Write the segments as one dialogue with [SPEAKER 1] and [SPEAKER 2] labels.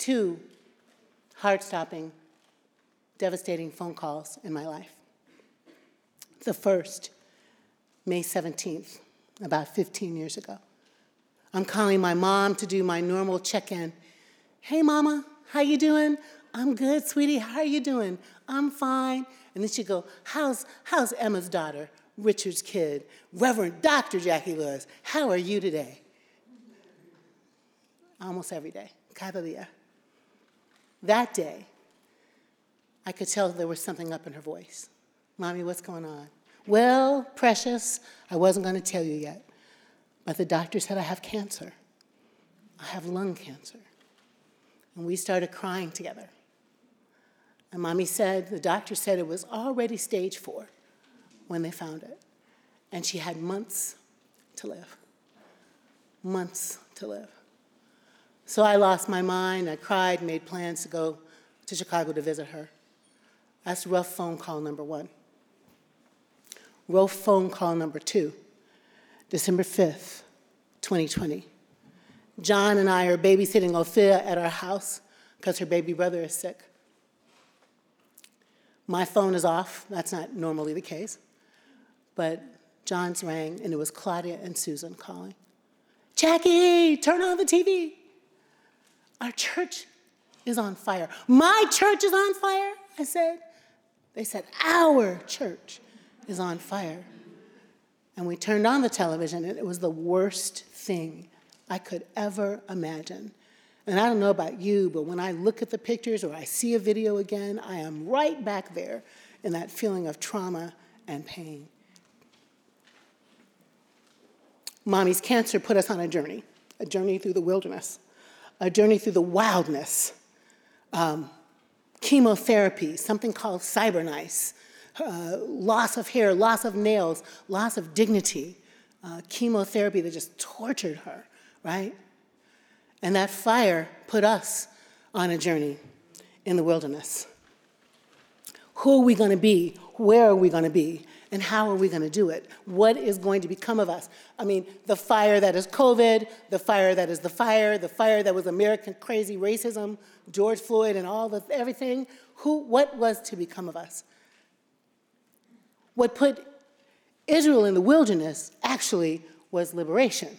[SPEAKER 1] two heart stopping, devastating phone calls in my life. The first, May 17th, about 15 years ago. I'm calling my mom to do my normal check-in. Hey mama, how you doing? I'm good, sweetie. How are you doing? I'm fine. And then she'd go, How's how's Emma's daughter, Richard's kid, Reverend Dr. Jacqui Lewis? How are you today? Almost every day. Cada. That day, I could tell there was something up in her voice. Mommy, what's going on? Well, precious, I wasn't going to tell you yet, but the doctor said I have cancer. I have lung cancer. And we started crying together. And mommy said, the doctor said it was already stage four when they found it. And she had months to live. Months to live. So I lost my mind. I cried, made plans to go to Chicago to visit her. That's rough phone call number one. Rough phone call number two, December 5th, 2020. John and I are babysitting Ophia at our house because her baby brother is sick. My phone is off. That's not normally the case. But John's rang, and it was Claudia and Susan calling. Jacqui, turn on the TV. Our church is on fire. My church is on fire, I said. They said, Our church is on fire. And we turned on the television, and it was the worst thing I could ever imagine. And I don't know about you, but when I look at the pictures or I see a video again, I am right back there in that feeling of trauma and pain. Mommy's cancer put us on a journey, a journey through the wilderness, a journey through the wildness. Um, chemotherapy, something called cybernice, uh, loss of hair, loss of nails, loss of dignity, uh, chemotherapy that just tortured her, right? And that fire put us on a journey in the wilderness. Who are we going to be? Where are we going to be? And how are we going to do it? What is going to become of us? I mean, the fire that is COVID, the fire that is the fire, the fire that was American crazy racism, George Floyd, and all the everything. Who, what was to become of us? What put Israel in the wilderness actually was liberation,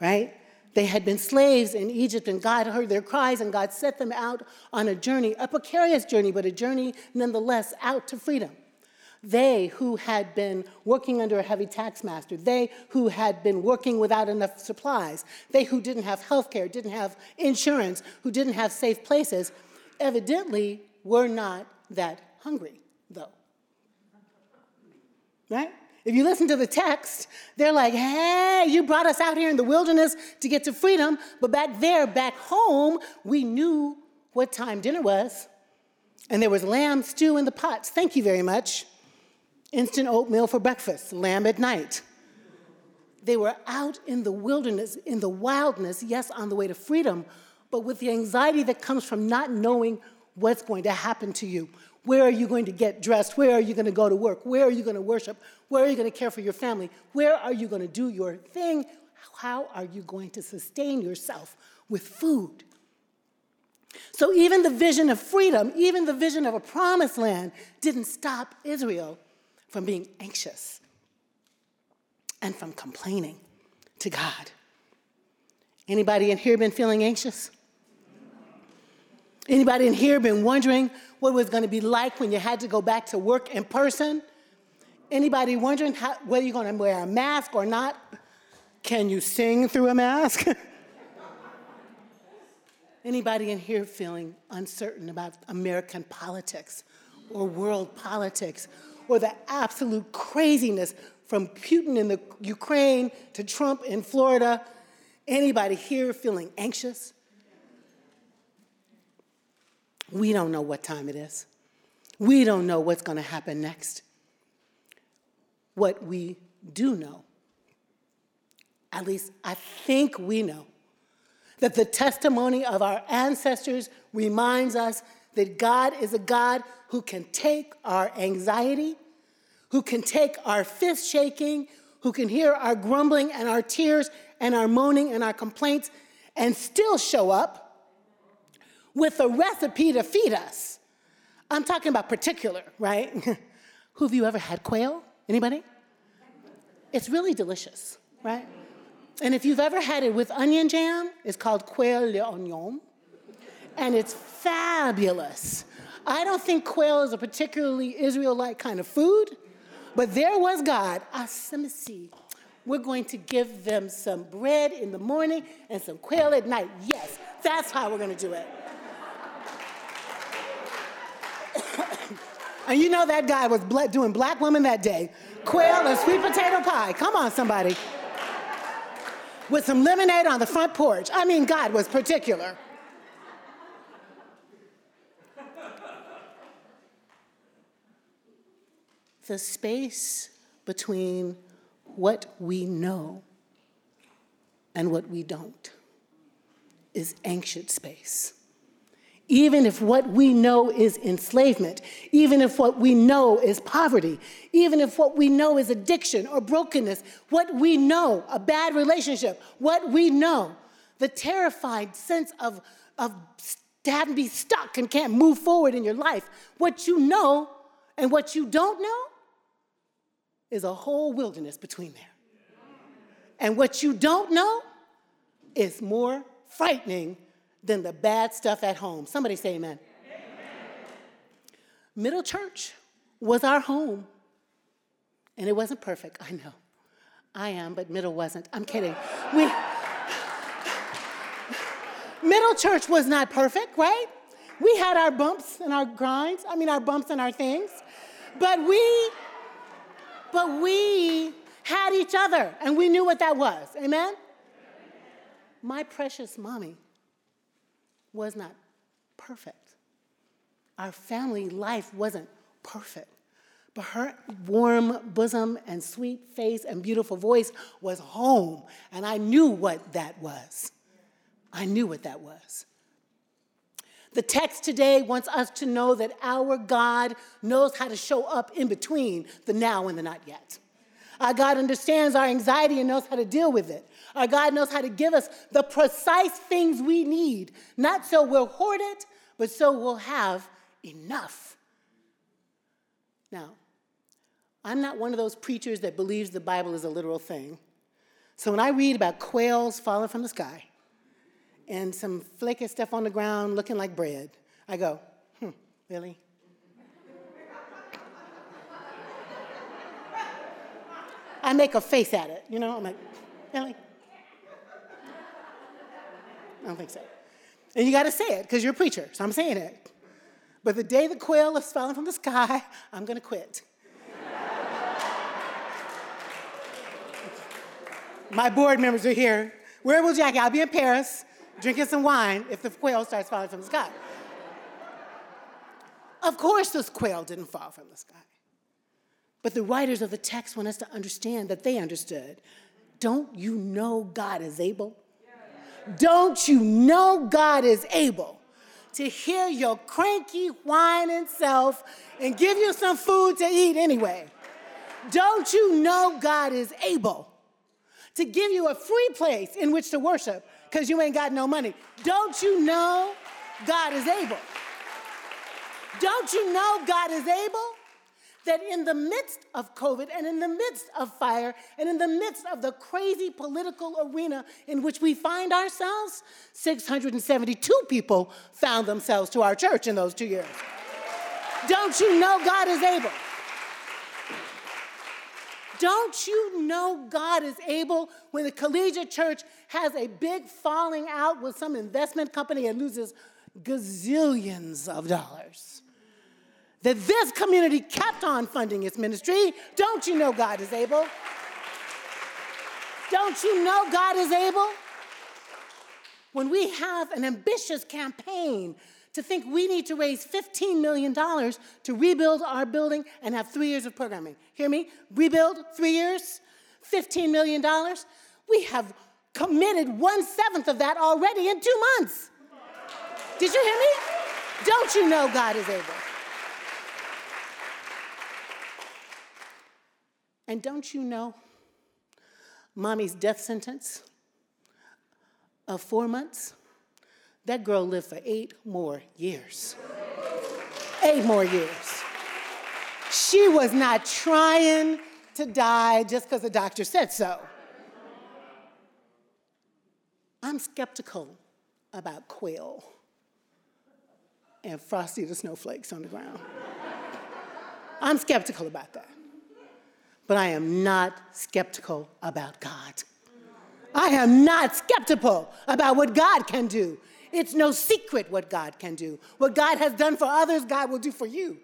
[SPEAKER 1] right? They had been slaves in Egypt, and God heard their cries, and God set them out on a journey, a precarious journey, but a journey nonetheless out to freedom. They who had been working under a heavy taxmaster, they who had been working without enough supplies, they who didn't have health care, didn't have insurance, who didn't have safe places, evidently were not that hungry, though. Right? If you listen to the text, they're like, hey, you brought us out here in the wilderness to get to freedom, but back there, back home, we knew what time dinner was. And there was lamb stew in the pots. Thank you very much. Instant oatmeal for breakfast, lamb at night. They were out in the wilderness, in the wildness, yes, on the way to freedom, but with the anxiety that comes from not knowing what's going to happen to you. Where are you going to get dressed? Where are you going to go to work? Where are you going to worship? Where are you going to care for your family? Where are you going to do your thing? How are you going to sustain yourself with food? So, even the vision of freedom, even the vision of a promised land, didn't stop Israel from being anxious and from complaining to God. Anybody in here been feeling anxious? Anybody in here been wondering what it was going to be like when you had to go back to work in person? Anybody wondering how, whether you're going to wear a mask or not? Can you sing through a mask? Anybody in here feeling uncertain about American politics or world politics or the absolute craziness from Putin in the Ukraine to Trump in Florida? Anybody here feeling anxious? We don't know what time it is. We don't know what's going to happen next. What we do know, at least I think we know, that the testimony of our ancestors reminds us that God is a God who can take our anxiety, who can take our fist shaking, who can hear our grumbling and our tears and our moaning and our complaints and still show up with a recipe to feed us. I'm talking about particular, right? Who have you ever had quail? Anybody? It's really delicious, right? And if you've ever had it with onion jam, it's called quail l'oignon, and it's fabulous. I don't think quail is a particularly Israelite kind of food, but there was God. Asimisi. We're going to give them some bread in the morning and some quail at night. Yes, that's how we're going to do it. and you know that guy was doing black women that day. Quail and sweet potato pie. Come on, somebody. With some lemonade on the front porch. I mean, God was particular. The space between what we know and what we don't is anxious space. Even if what we know is enslavement, even if what we know is poverty, even if what we know is addiction or brokenness, what we know, a bad relationship, what we know, the terrified sense of, of having to be stuck and can't move forward in your life, what you know and what you don't know is a whole wilderness between there. And what you don't know is more frightening than the bad stuff at home. Somebody say amen. amen. Middle church was our home. And it wasn't perfect, I know. I am, but middle wasn't. I'm kidding. We, middle church was not perfect, right? We had our bumps and our grinds, I mean, our bumps and our things. But we but we had each other and we knew what that was. Amen? My precious mommy was not perfect. Our family life wasn't perfect. But her warm bosom and sweet face and beautiful voice was home. And I knew what that was. I knew what that was. The text today wants us to know that our God knows how to show up in between the now and the not yet. Our God understands our anxiety and knows how to deal with it. Our God knows how to give us the precise things we need, not so we'll hoard it, but so we'll have enough. Now, I'm not one of those preachers that believes the Bible is a literal thing. So when I read about quails falling from the sky, and some flaky stuff on the ground looking like bread. I go, hmm, really? I make a face at it, you know? I'm like, really? I don't think so. And you got to say it because you're a preacher, so I'm saying it. But the day the quail is falling from the sky, I'm going to quit. My board members are here. Where will Jacqui? I'll be in Paris drinking some wine if the quail starts falling from the sky. Of course, this quail didn't fall from the sky. But the writers of the text want us to understand that they understood. Don't you know God is able? Don't you know God is able to hear your cranky, whining self and give you some food to eat anyway? Don't you know God is able to give you a free place in which to worship because you ain't got no money. Don't you know God is able? Don't you know God is able? That in the midst of COVID and in the midst of fire and in the midst of the crazy political arena in which we find ourselves, 672 people found themselves to our church in those two years. Don't you know God is able? Don't you know God is able when the collegiate church has a big falling out with some investment company and loses gazillions of dollars? That this community kept on funding its ministry. Don't you know God is able? Don't you know God is able? When we have an ambitious campaign to think we need to raise $15 million to rebuild our building and have three years of programming. Hear me? Rebuild, three years, $15 million. We have committed one seventh of that already in two months. Did you hear me? Don't you know God is able? And don't you know mommy's death sentence of four months? that girl lived for eight more years. Eight more years. She was not trying to die just because the doctor said so. I'm skeptical about quail and Frosty the Snowflakes on the ground. I'm skeptical about that. But I am not skeptical about God. I am not skeptical about what God can do. It's no secret what God can do. What God has done for others, God will do for you.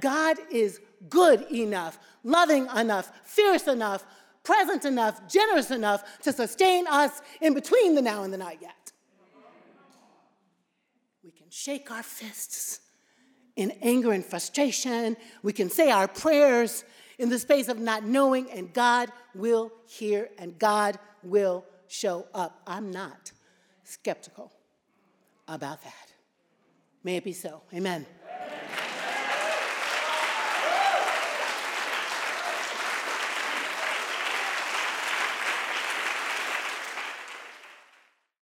[SPEAKER 1] God is good enough, loving enough, fierce enough, present enough, generous enough to sustain us in between the now and the not yet. We can shake our fists in anger and frustration. We can say our prayers in the space of not knowing, and God will hear and God will show up. I'm not skeptical about that. May it be so. Amen.